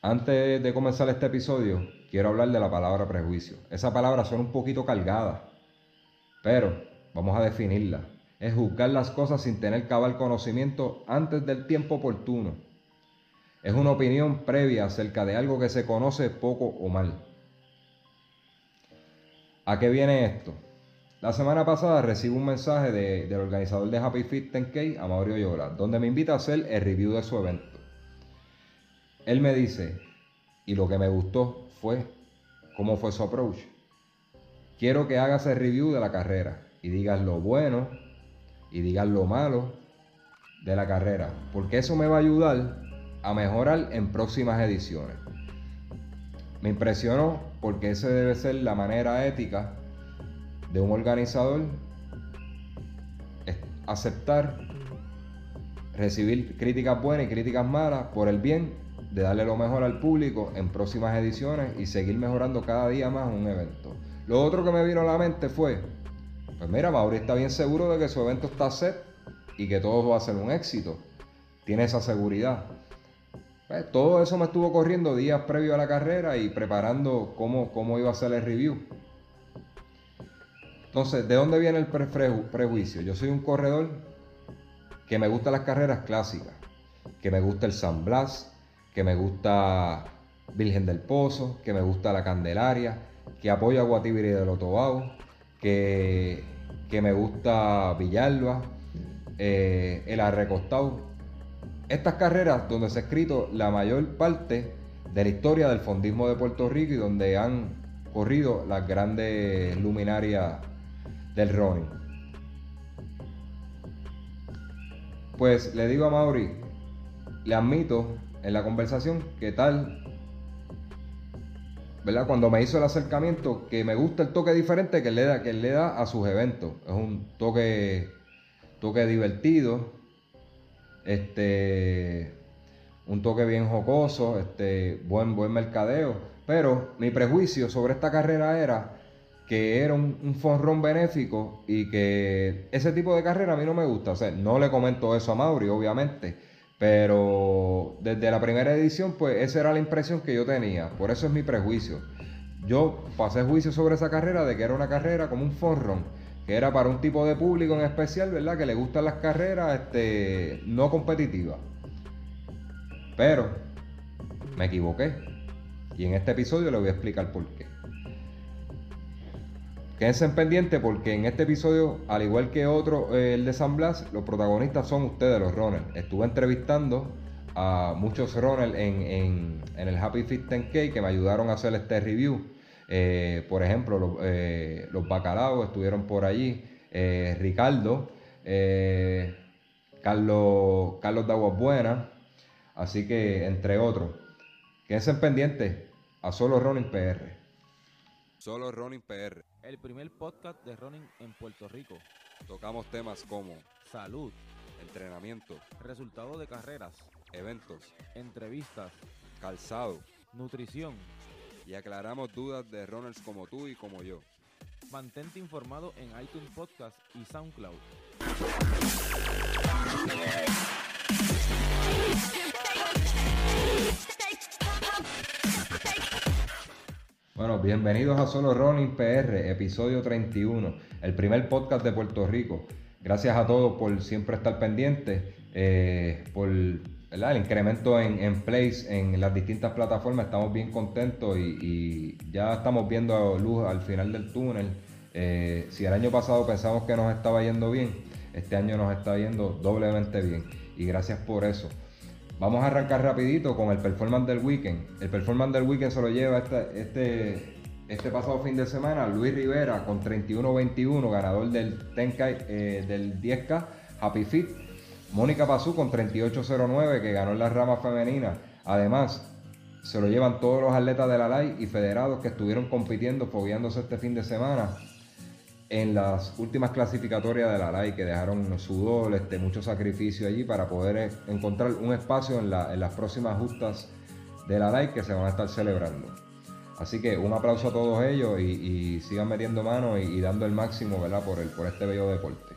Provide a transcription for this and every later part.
Antes de comenzar este episodio, quiero hablar de la palabra prejuicio. Esa palabra suena un poquito cargada, pero vamos a definirla. Es juzgar las cosas sin tener cabal conocimiento antes del tiempo oportuno. Es una opinión previa acerca de algo que se conoce poco o mal. ¿A qué viene esto? La semana pasada recibo un mensaje del organizador de Happy Fit 10K, Mauricio Yola, donde me invita a hacer el review de su evento. Él me dice, y lo que me gustó fue cómo fue su approach. Quiero que hagas el review de la carrera y digas lo bueno y digas lo malo de la carrera, porque eso me va a ayudar a mejorar en próximas ediciones. Me impresionó porque esa debe ser la manera ética de un organizador aceptar recibir críticas buenas y críticas malas por el bien de darle lo mejor al público en próximas ediciones y seguir mejorando cada día más un evento. Lo otro que me vino a la mente fue, pues mira, Mauri está bien seguro de que su evento está set y que todo va a ser un éxito. Tiene esa seguridad. Pues, todo eso me estuvo corriendo días previo a la carrera y preparando cómo, cómo iba a ser el review. Entonces, ¿de dónde viene el prejuicio? Yo soy un corredor que me gusta las carreras clásicas, que me gusta el San Blas, que me gusta Virgen del Pozo, que me gusta la Candelaria, que apoyo a Guatibiri de Lotobao, que, que me gusta Villalba, eh, el Arrecostado. Estas carreras donde se ha escrito la mayor parte de la historia del fondismo de Puerto Rico y donde han corrido las grandes luminarias del running. Pues le digo a Mauri, le admito en la conversación que tal, ¿verdad? Cuando me hizo el acercamiento, que me gusta el toque diferente que le da, que le da a sus eventos. Es un toque, toque divertido, este, un toque bien jocoso, este, buen, buen mercadeo. Pero mi prejuicio sobre esta carrera era que era un, un fonrón benéfico y que ese tipo de carrera a mí no me gusta. O sea, no le comento eso a Mauri, obviamente. Pero desde la primera edición, pues esa era la impresión que yo tenía. Por eso es mi prejuicio. Yo pasé juicio sobre esa carrera de que era una carrera como un fonrón, que era para un tipo de público en especial, ¿verdad? Que le gustan las carreras este, no competitivas. Pero me equivoqué. Y en este episodio le voy a explicar por qué. Quédense en pendiente porque en este episodio, al igual que otro, eh, el de San Blas, los protagonistas son ustedes, los runners. Estuve entrevistando a muchos runners en, el Happy Fit 10K que me ayudaron a hacer este review. Eh, por ejemplo, los, eh, bacalaos estuvieron por allí. Ricardo, Carlos, Carlos de Aguas Buenas. Así que, entre otros. Quédense en pendiente a Solo Running PR. Solo Running PR el primer podcast de running en Puerto Rico. Tocamos temas como salud, entrenamiento, resultados de carreras, eventos, entrevistas, calzado, nutrición. Y aclaramos dudas de runners como tú y como yo. Mantente informado en iTunes Podcast y SoundCloud. Bueno, bienvenidos a Solo Running PR, episodio 31, el primer podcast de Puerto Rico. Gracias a todos por siempre estar pendientes, eh, por el incremento en, en plays en las distintas plataformas. Estamos bien contentos y, ya estamos viendo luz al final del túnel. Eh, si el año pasado pensamos que nos estaba yendo bien, este año nos está yendo doblemente bien. Y gracias por eso. Vamos a arrancar rapidito con el performance del weekend. El performance del weekend se lo lleva este, este, este pasado fin de semana Luis Rivera con 31-21, ganador del, 10K, eh, del 10K Happy Fit. Mónica Pazú con 38-09, que ganó en la rama femenina. Además, se lo llevan todos los atletas de la LAI y federados que estuvieron compitiendo, fogueándose este fin de semana en las últimas clasificatorias de la LAI que dejaron sudor, este, mucho sacrificio allí para poder eh, encontrar un espacio en, las próximas justas de la LAI que se van a estar celebrando. Así que un aplauso a todos ellos y, sigan metiendo mano y, dando el máximo ¿verdad? Por, el, por este bello deporte.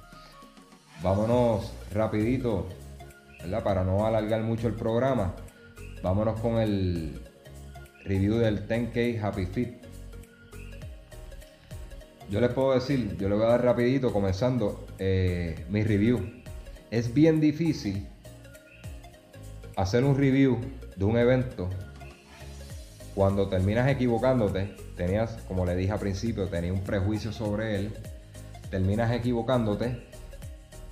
Vámonos rapidito, ¿verdad? para no alargar mucho el programa, vámonos con el, review del 10K Happy Fit. Yo les puedo decir, yo le voy a dar rapidito comenzando eh, mi review. Es bien difícil hacer un review de un evento cuando terminas equivocándote, tenías, como le dije al principio, tenías un prejuicio sobre él, terminas equivocándote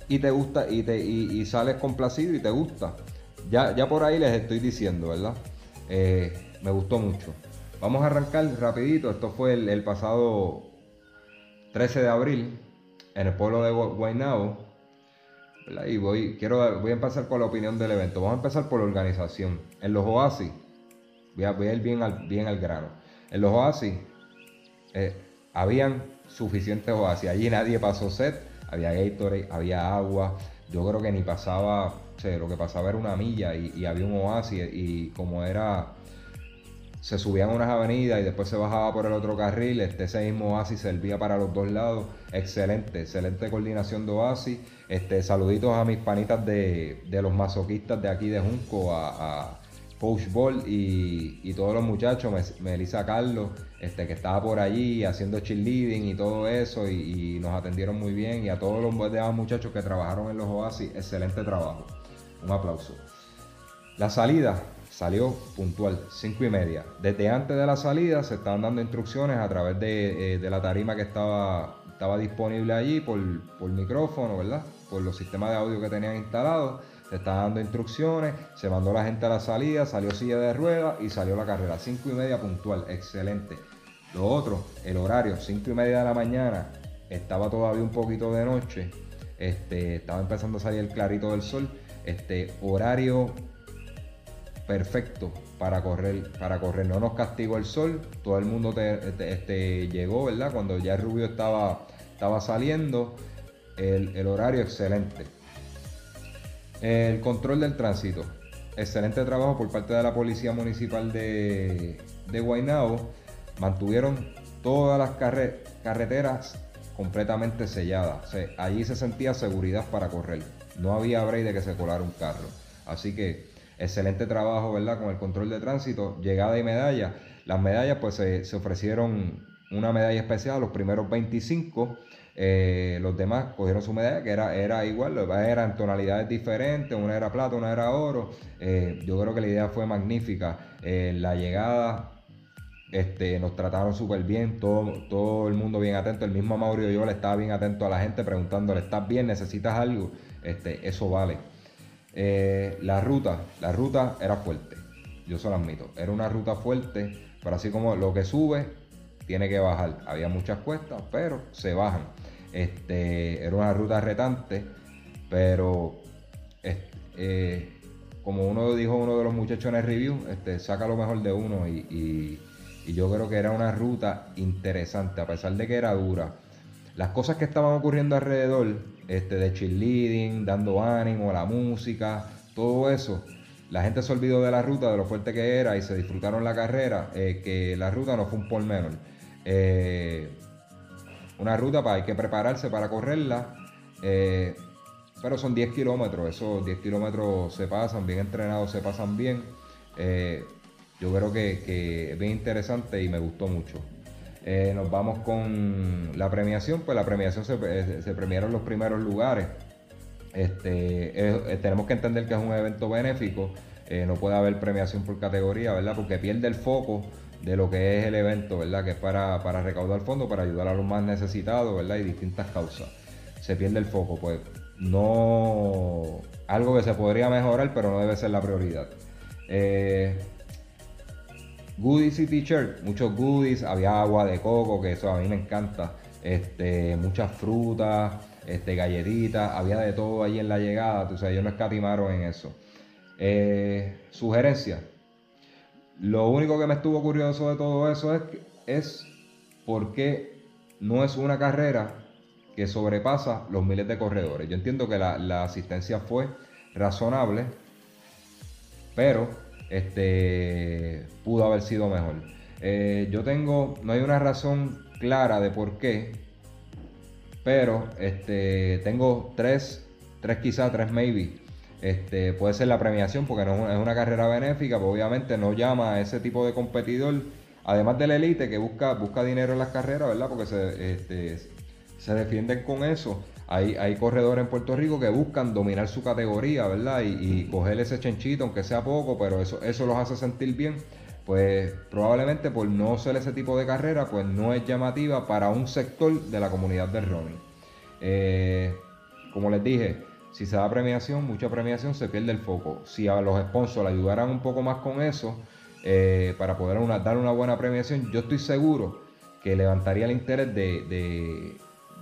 y te gusta y, te, y, sales complacido y te gusta. Ya, ya por ahí les estoy diciendo, ¿verdad? Eh, me gustó mucho. Vamos a arrancar rapidito. Esto fue el, pasado 13 de abril en el pueblo de Guaynabo. Y voy, quiero, voy a empezar con la opinión del evento. Vamos a empezar por la organización. En los oasis, voy a, ir bien al, bien al grano. En los oasis, eh, habían suficientes oasis. Allí nadie pasó sed. Había Gatorade, había agua. Yo creo que ni pasaba, lo que pasaba era una milla y había un oasis. Y como era se subían unas avenidas y después se bajaba por el otro carril. Este, ese mismo oasis servía para los dos lados. Excelente, excelente coordinación de oasis. Este, saluditos a mis panitas de, los masoquistas de aquí de Junco, a, Coach Ball y, todos los muchachos, Melissa Carlos, este, que estaba por allí haciendo cheerleading y todo eso, y, nos atendieron muy bien. Y a todos los demás muchachos que trabajaron en los oasis, excelente trabajo. Un aplauso. La salida, salió puntual, 5 y media. Desde antes de la salida se estaban dando instrucciones a través de, eh, la tarima que estaba, estaba disponible allí por, micrófono, ¿verdad? Por los sistemas de audio que tenían instalados. Se estaban dando instrucciones, se mandó la gente a la salida, salió silla de ruedas y salió la carrera. 5 y media puntual, excelente. Lo otro, el horario, 5 y media de la mañana, estaba todavía un poquito de noche, este, estaba empezando a salir el clarito del sol. Este horario perfecto para correr, para correr. No nos castigó el sol, todo el mundo te, este, llegó, ¿verdad? Cuando ya el rubio estaba, estaba saliendo, el, horario excelente. El control del tránsito. Excelente trabajo por parte de la Policía Municipal de, de Guaynabo. Mantuvieron todas las carreteras completamente selladas. allí se sentía seguridad para correr. No había break de que se colara un carro. Así que excelente trabajo, ¿verdad? Con el control de tránsito, llegada y medalla. Las medallas, pues se, ofrecieron una medalla especial los primeros 25. Eh, los demás cogieron su medalla, que era, era igual, eran tonalidades diferentes, una era plata, una era oro. Eh, yo creo que la idea fue magnífica. Eh, la llegada, este, nos trataron súper bien, todo, todo el mundo bien atento. El mismo Mauricio yo le estaba bien atento a la gente preguntándole, ¿estás bien? ¿Necesitas algo? Este, eso vale. Eh, la ruta, la ruta era fuerte, yo se lo admito, era una ruta fuerte, pero así como lo que sube tiene que bajar. Había muchas cuestas, pero se bajan. Este, era una ruta retante, pero eh, como uno dijo uno de los muchachos en el review, este, saca lo mejor de uno y, y yo creo que era una ruta interesante, a pesar de que era dura. Las cosas que estaban ocurriendo alrededor este, de cheerleading, dando ánimo, la música, todo eso. La gente se olvidó de la ruta, de lo fuerte que era y se disfrutaron la carrera, eh, que la ruta no fue un por menor. Eh, una ruta para hay que prepararse para correrla, eh, pero son 10 kilómetros, esos 10 kilómetros se pasan, bien entrenados se pasan bien. yo creo que, que es bien interesante y me gustó mucho. Eh, nos vamos con la premiación, pues la premiación se, eh, premiaron los primeros lugares. Este, eh, tenemos que entender que es un evento benéfico, no puede haber premiación por categoría, ¿verdad? Porque pierde el foco de lo que es el evento, ¿verdad? Que es para, para recaudar fondos, para ayudar a los más necesitados, ¿verdad? Y distintas causas. Se pierde el foco, pues no... Algo que se podría mejorar, pero no debe ser la prioridad. Goodies y t-shirt, muchos goodies, había agua de coco, que eso a mí me encanta, este, muchas frutas, este, galletitas, había de todo ahí en la llegada, o sea, ellos no escatimaron en eso. Eh, sugerencia, lo único que me estuvo curioso de todo eso es, es por qué no es una carrera que sobrepasa los miles de corredores. Yo entiendo que la asistencia fue razonable, pero este, pudo haber sido mejor. Eh, yo tengo, no hay una razón clara de por qué, pero este, tengo tres, tres quizás, tres maybe. Este, puede ser la premiación, porque no es una, carrera benéfica, pues obviamente no llama a ese tipo de competidor, además de la élite que busca, busca dinero en las carreras, ¿verdad? Porque se, este, se defienden con eso. Hay, corredores en Puerto Rico que buscan dominar su categoría, ¿verdad? Y, coger ese chanchito, aunque sea poco, pero eso, eso los hace sentir bien. Pues probablemente por no ser ese tipo de carrera, pues no es llamativa para un sector de la comunidad del running. Eh, como les dije, si se da premiación, mucha premiación, se pierde el foco. Si a los sponsors ayudaran un poco más con eso, eh, para poder dar una buena premiación, yo estoy seguro que levantaría el interés de,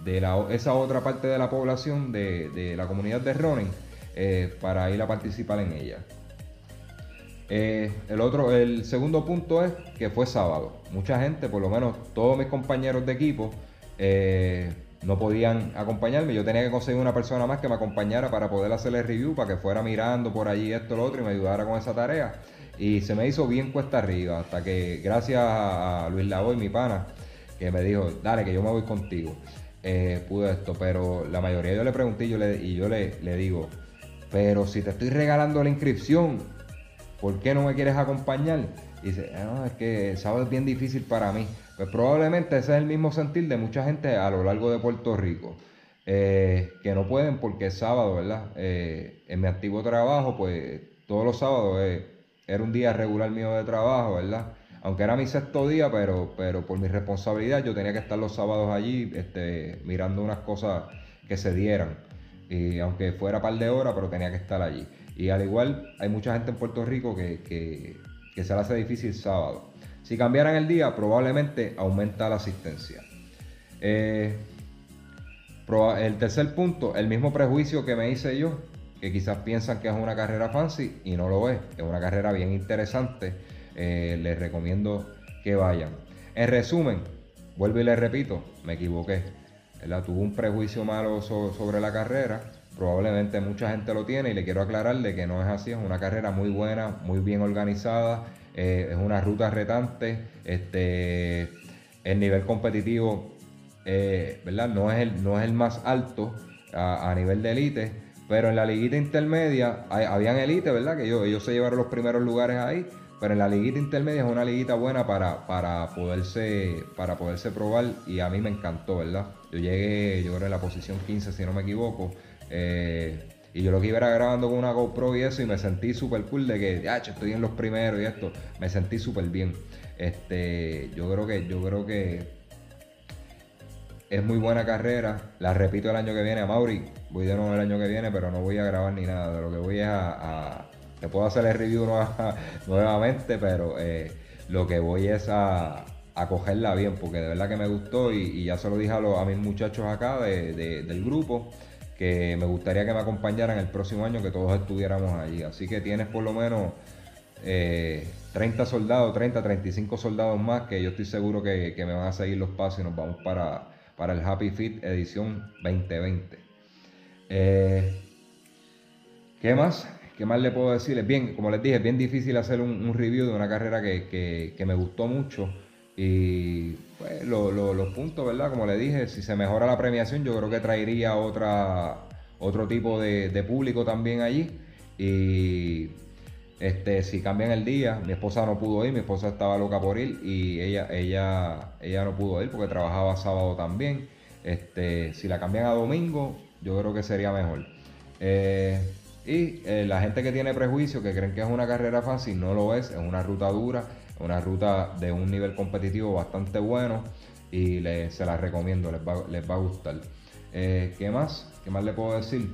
de la, esa otra parte de la población, de, de la comunidad de running, eh, para ir a participar en ella. Eh, el otro, el segundo punto es que fue sábado. Mucha gente, por lo menos todos mis compañeros de equipo, eh, no podían acompañarme. Yo tenía que conseguir una persona más que me acompañara para poder hacer el review, para que fuera mirando por allí esto, lo otro y me ayudara con esa tarea. Y se me hizo bien cuesta arriba, hasta que gracias a Luis Lavoy, mi pana, que me dijo, dale, que yo me voy contigo. Eh, pude esto, pero la mayoría yo le pregunté yo le, y yo le, le digo, pero si te estoy regalando la inscripción, ¿por qué no me quieres acompañar? Y dice, no, es que el sábado es bien difícil para mí. Pues probablemente ese es el mismo sentir de mucha gente a lo largo de Puerto Rico. eh, que no pueden porque es sábado, ¿verdad? Eh, en mi antiguo trabajo, pues todos los sábados eh, era un día regular mío de trabajo, ¿verdad? Aunque era mi sexto día, pero, pero por mi responsabilidad yo tenía que estar los sábados allí este, mirando unas cosas que se dieran. Y aunque fuera par de horas, pero tenía que estar allí. Y al igual, hay mucha gente en Puerto Rico que, que, se le hace difícil sábado. Si cambiaran el día, probablemente aumenta la asistencia. Eh, el tercer punto, el mismo prejuicio que me hice yo, que quizás piensan que es una carrera fancy y no lo es. Es una carrera bien interesante. Eh, les recomiendo que vayan. En resumen, vuelvo y les repito, me equivoqué. ¿verdad? Tuve un prejuicio malo so- sobre la carrera. Probablemente mucha gente lo tiene y le quiero aclararle que no es así. Es una carrera muy buena, muy bien organizada. eh, es una ruta retante. Este, el nivel competitivo eh, ¿verdad? No es el, no es el más alto a, nivel de élite, pero en la liguita intermedia habían élite, ¿verdad? Que ellos, ellos se llevaron los primeros lugares ahí, pero en la liguita intermedia es una liguita buena para, para, poderse, para poderse probar y a mí me encantó, ¿verdad? Yo llegué, yo creo en la posición 15, si no me equivoco. eh, y yo lo que iba era grabando con una GoPro y eso, y me sentí súper cool de que, ya, estoy en los primeros y esto. Me sentí súper bien. Este, yo creo que, yo creo que es muy buena carrera. La repito el año que viene a Mauri. Voy de nuevo el año que viene, pero no voy a grabar ni nada. De lo que voy es a- te puedo hacer el review nueva- nuevamente, pero eh, lo que voy es a, cogerla bien, porque de verdad que me gustó y, ya se lo dije a, mis muchachos acá de- de- del grupo que me gustaría que me acompañaran el próximo año, que todos estuviéramos allí. Así que tienes por lo menos eh, 30 soldados, 30, 35 soldados más que yo estoy seguro que, que me van a seguir los pasos y nos vamos para, para el Happy Fit edición 2020. Eh, ¿Qué más? ¿Qué más le puedo decir? Es bien, como les dije, es bien difícil hacer un, review de una carrera que, que- me gustó mucho. Y pues lo- lo- los puntos, ¿verdad? Como le dije, si se mejora la premiación, yo creo que traería otra, otro tipo de, de público también allí. Y este, si cambian el día, mi esposa no pudo ir, mi esposa estaba loca por ir y ella, ella, ella no pudo ir porque trabajaba sábado también. Este, si la cambian a domingo, yo creo que sería mejor. Eh, y eh, la gente que tiene prejuicio, que creen que es una carrera fácil, no lo es, es una ruta dura, una ruta de un nivel competitivo bastante bueno y le- se la recomiendo, les va, les va a gustar. Eh, ¿Qué más? ¿Qué más le puedo decir?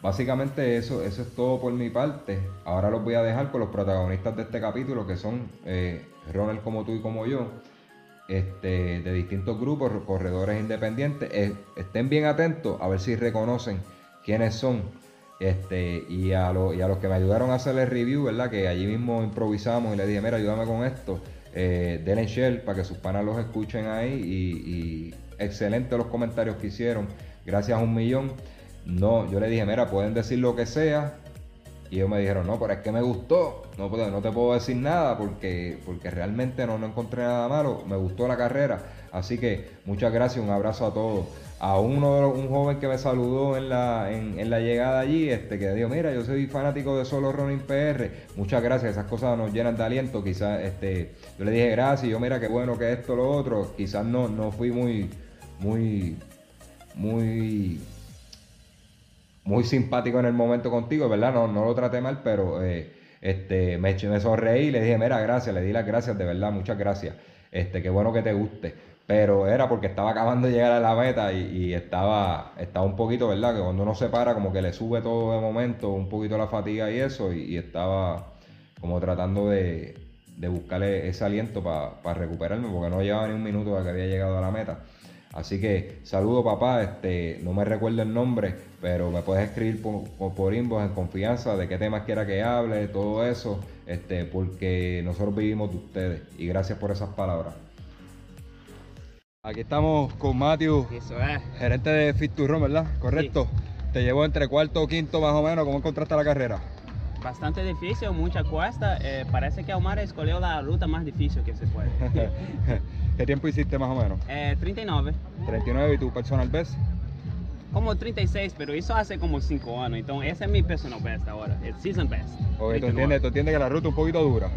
Básicamente eso, eso es todo por mi parte. Ahora los voy a dejar con los protagonistas de este capítulo, que son eh, Ronald como tú y como yo, este, de distintos grupos, corredores independientes. Eh, estén bien atentos a ver si reconocen quiénes son. Este, y, a lo- y a los que me ayudaron a hacer el review, ¿verdad? Que allí mismo improvisamos y le dije, mira, ayúdame con esto. Eh, denle share para que sus panas los escuchen ahí. Y, y excelentes los comentarios que hicieron. Gracias a un millón. No, yo le dije, mira, pueden decir lo que sea, Y ellos me dijeron, no, pero es que me gustó. No, no te puedo decir nada porque, porque realmente no, no encontré nada malo. Me gustó la carrera. Así que muchas gracias, un abrazo a todos. A uno de un joven que me saludó en la, en, la llegada allí, este, que dijo, mira, yo soy fanático de Solo Running PR. Muchas gracias, esas cosas nos llenan de aliento. Quizás este, yo le dije gracias, yo mira qué bueno que esto, lo otro. Quizás no, no fui muy, muy, muy muy simpático en el momento contigo, ¿verdad? No, no lo traté mal, pero eh, este, me, me sonreí y le dije, mira, gracias, le di las gracias, de verdad, muchas gracias. Este, qué bueno que te guste. Pero era porque estaba acabando de llegar a la meta y, estaba, estaba un poquito, ¿verdad? Que cuando uno se para, como que le sube todo de momento, un poquito la fatiga y eso, y, estaba como tratando de, de buscarle ese aliento para recuperarme, porque no llevaba ni un minuto de que había llegado a la meta. Así que saludo papá, este, no me recuerdo el nombre, pero me puedes escribir por, por inbox en confianza de qué temas quiera que hable, todo eso, este, porque nosotros vivimos de ustedes y gracias por esas palabras. Aquí estamos con Matthew, Eso es. gerente de Fit to Run, ¿verdad? Correcto. Te llevó entre cuarto o quinto más o menos, ¿cómo encontraste la carrera? Bastante difícil, mucha cuesta. Eh, parece que Omar escogió la ruta más difícil que se puede. ¿Qué tiempo hiciste más o menos? Eh, 39, 39 y tu personal best. como 36, pero eso hace como 5 años. Entonces, ese es mi personal best ahora, el season best. Ok, 39. tú entiendes, tú entiendes que la ruta es un poquito dura.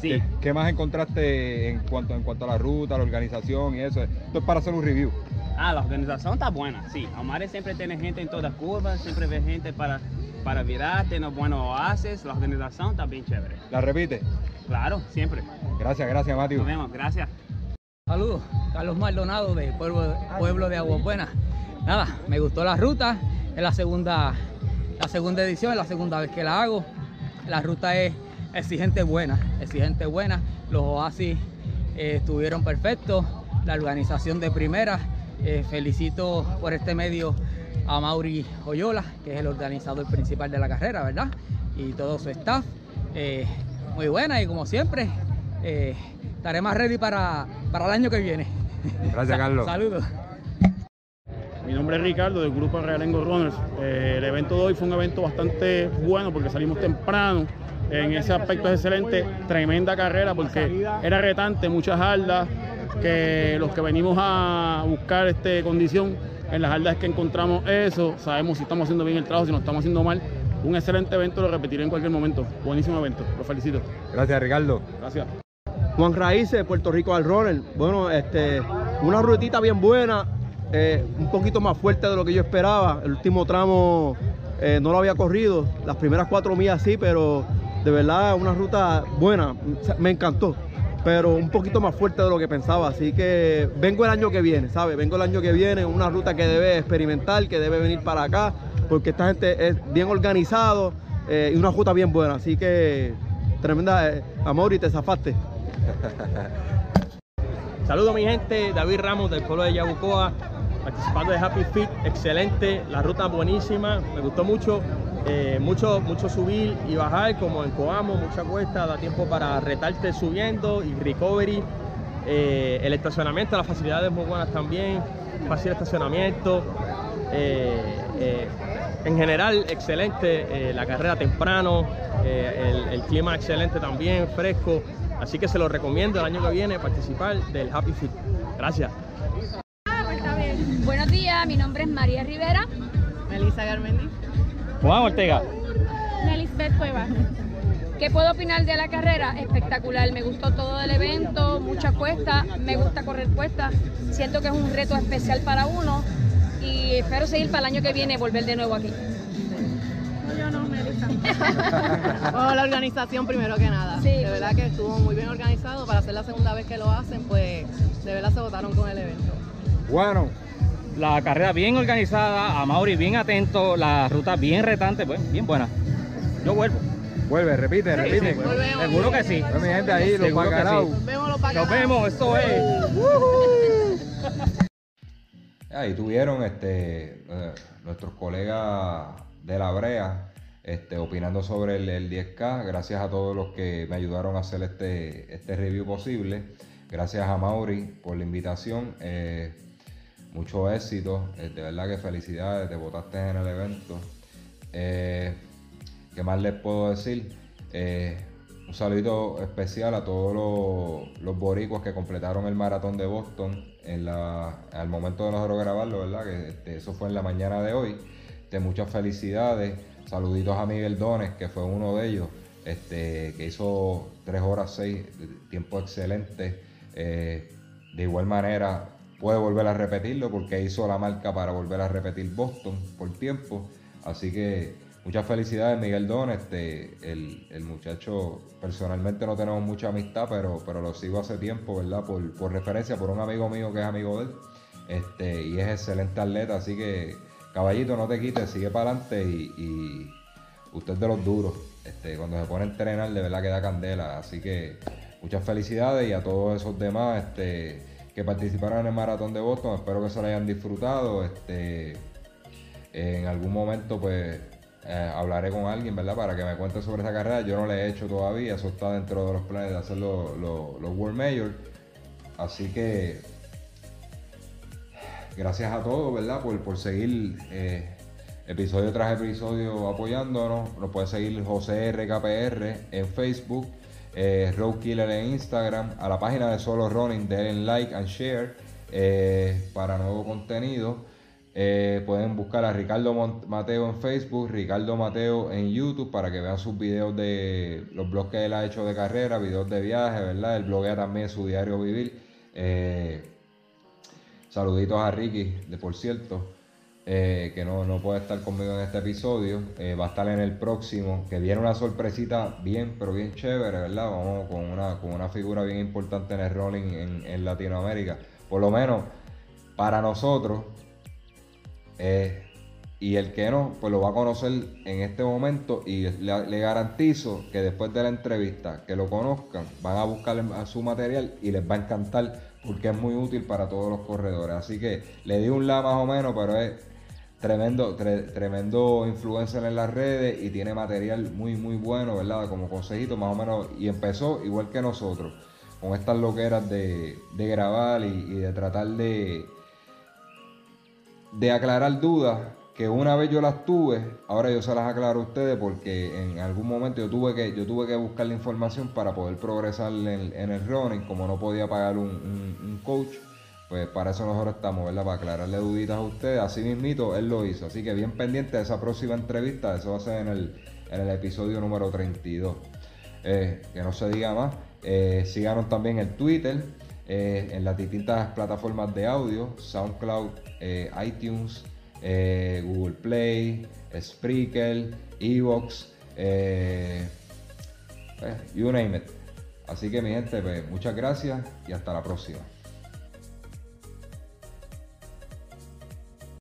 Sí. ¿Qué, qué más encontraste en cuanto, en cuanto a la ruta, la organización y eso? Esto es para hacer un review. Ah, la organización está buena, sí. Omar siempre tiene gente en todas curvas, siempre ve gente para, para virar, tiene buenos oasis. La organización está bien chévere. ¿La repite? Claro, siempre. Gracias, gracias, Matthew. Nos vemos, gracias. Saludos, Carlos Maldonado de Pueblo, Pueblo de Aguas Buenas. Nada, me gustó la ruta, es la segunda, la segunda edición, es la segunda vez que la hago. La ruta es exigente buena, exigente buena. Los oasis eh, estuvieron perfectos, la organización de primera. Eh, felicito por este medio a Mauri Oyola, que es el organizador principal de la carrera, ¿verdad? Y todo su staff. Eh, muy buena y como siempre, eh, estaré más ready para, para el año que viene. Gracias, Carlos. Saludos. Mi nombre es Ricardo del grupo Realengo Runners. Eh, el evento de hoy fue un evento bastante bueno porque salimos temprano. En ese aspecto es excelente. Tremenda carrera porque era retante, muchas aldas. Que los que venimos a buscar este, condición en las aldas es que encontramos eso. Sabemos si estamos haciendo bien el trabajo, si no estamos haciendo mal. Un excelente evento, lo repetiré en cualquier momento. Buenísimo evento, lo felicito. Gracias, Ricardo. Gracias. Juan Raíces de Puerto Rico al runner. Bueno, este, una rutita bien buena, eh, un poquito más fuerte de lo que yo esperaba. El último tramo eh, no lo había corrido, las primeras cuatro millas sí, pero de verdad una ruta buena, me encantó. Pero un poquito más fuerte de lo que pensaba, así que vengo el año que viene, ¿sabes? Vengo el año que viene, una ruta que debe experimentar, que debe venir para acá, porque esta gente es bien organizado eh, y una ruta bien buena, así que tremenda, eh, amor y te zafaste. Saludos mi gente, David Ramos del pueblo de Yabucoa, participando de Happy Fit, excelente, la ruta buenísima, me gustó mucho, eh, mucho, mucho subir y bajar como en Coamo, mucha cuesta, da tiempo para retarte subiendo y recovery, Eh, el estacionamiento, las facilidades muy buenas también, fácil estacionamiento, eh, eh, en general excelente, eh, la carrera temprano, eh, el, el clima excelente también, fresco, así que se lo recomiendo el año que viene participar del Happy Fit. Gracias. Buenos días, mi nombre es María Rivera. Melissa Garmendi. Juan Ortega. Nelisbeth Cueva. ¿Qué puedo opinar de la carrera? Espectacular, me gustó todo el evento, mucha cuesta, me gusta correr cuesta, siento que es un reto especial para uno y espero seguir para el año que viene y volver de nuevo aquí. No, yo no, Melissa. Bueno, la organización primero que nada. Sí. De verdad que estuvo muy bien organizado. Para ser la segunda vez que lo hacen, pues de verdad se votaron con el evento. Bueno, La carrera bien organizada, a Mauri bien atento, la ruta bien retante, pues bien buena. Yo vuelvo. vuelve, repite, repite. volvemos. Seguro que sí. Mi gente ahí, los Seguro que bacalaos. sí. Nos vemos los Nos vemos, eso es. Ahí tuvieron este, eh, nuestros colegas de la Brea este, opinando sobre el, el 10K. Gracias a todos los que me ayudaron a hacer este, este review posible. Gracias a Mauri por la invitación. Eh, mucho éxito. Eh, de verdad que felicidades, te votaste en el evento. Eh, ¿Qué ¿qué más les puedo decir? Eh, un saludito especial a todos los, los, boricuas que completaron el maratón de Boston en la, al momento de nosotros grabarlo, ¿verdad? Que este, eso fue en la mañana de hoy. De muchas felicidades. Saluditos a Miguel Dones, que fue uno de ellos, este, que hizo 3 horas 6, tiempo excelente. De igual manera, puede volver a repetirlo porque hizo la marca para volver a repetir Boston por tiempo. Así que muchas felicidades, Miguel Don. Este, el, muchacho, personalmente no tenemos mucha amistad, pero, pero lo sigo hace tiempo, ¿verdad? Por, referencia, por un amigo mío que es amigo de él. Este, y es excelente atleta, así que caballito, no te quites, sigue para adelante y, usted es de los duros. Este, cuando se pone a entrenar, de verdad que da candela. Así que muchas felicidades y a todos esos demás este, que participaron en el maratón de Boston. Espero que se lo hayan disfrutado. Este, en algún momento, pues eh, hablaré con alguien, ¿verdad? Para que me cuente sobre esa carrera. Yo no la he hecho todavía, eso está dentro de los planes de hacer los, World Majors. Así que gracias a todos, ¿verdad? Por, por seguir eh, episodio tras episodio apoyándonos. Nos puede seguir José RKPR en Facebook, eh, Road Killer en Instagram, a la página de Solo Running, denle like and share eh, para nuevo contenido. Eh, pueden buscar a Ricardo Mateo en Facebook, Ricardo Mateo en YouTube para que vean sus videos de los blogs que él ha hecho de carrera, videos de viaje, ¿verdad? Él bloguea también su diario vivir. Eh, saluditos a Ricky, de por cierto, eh, que no, puede estar conmigo en este episodio. va a estar en el próximo, que viene una sorpresita bien, pero bien chévere, ¿verdad? Vamos con una, con una figura bien importante en el rolling en, en Latinoamérica. Por lo menos para nosotros eh, y el que no, pues lo va a conocer en este momento y le, garantizo que después de la entrevista que lo conozcan, van a buscar su material y les va a encantar porque es muy útil para todos los corredores. Así que le di un la más o menos, pero es tremendo, tremendo influencer en las redes y tiene material muy, muy bueno, ¿verdad? Como consejito más o menos. Y empezó igual que nosotros, con estas loqueras de, grabar y de tratar de aclarar dudas que una vez yo las tuve, ahora yo se las aclaro a ustedes porque en algún momento yo tuve que, yo tuve que buscar la información para poder progresar en, el running, como no podía pagar un, coach, pues para eso nosotros estamos, ¿verdad? Para aclararle duditas a ustedes. Así mismito, él lo hizo. Así que bien pendiente de esa próxima entrevista, eso va a ser en el, en el episodio número 32. Eh, que no se diga más. Eh, síganos también en Twitter, eh, en las distintas plataformas de audio, SoundCloud, eh, iTunes, eh, Google Play, Spreaker, Evox, you name it. Así que mi gente, pues, muchas gracias y hasta la próxima.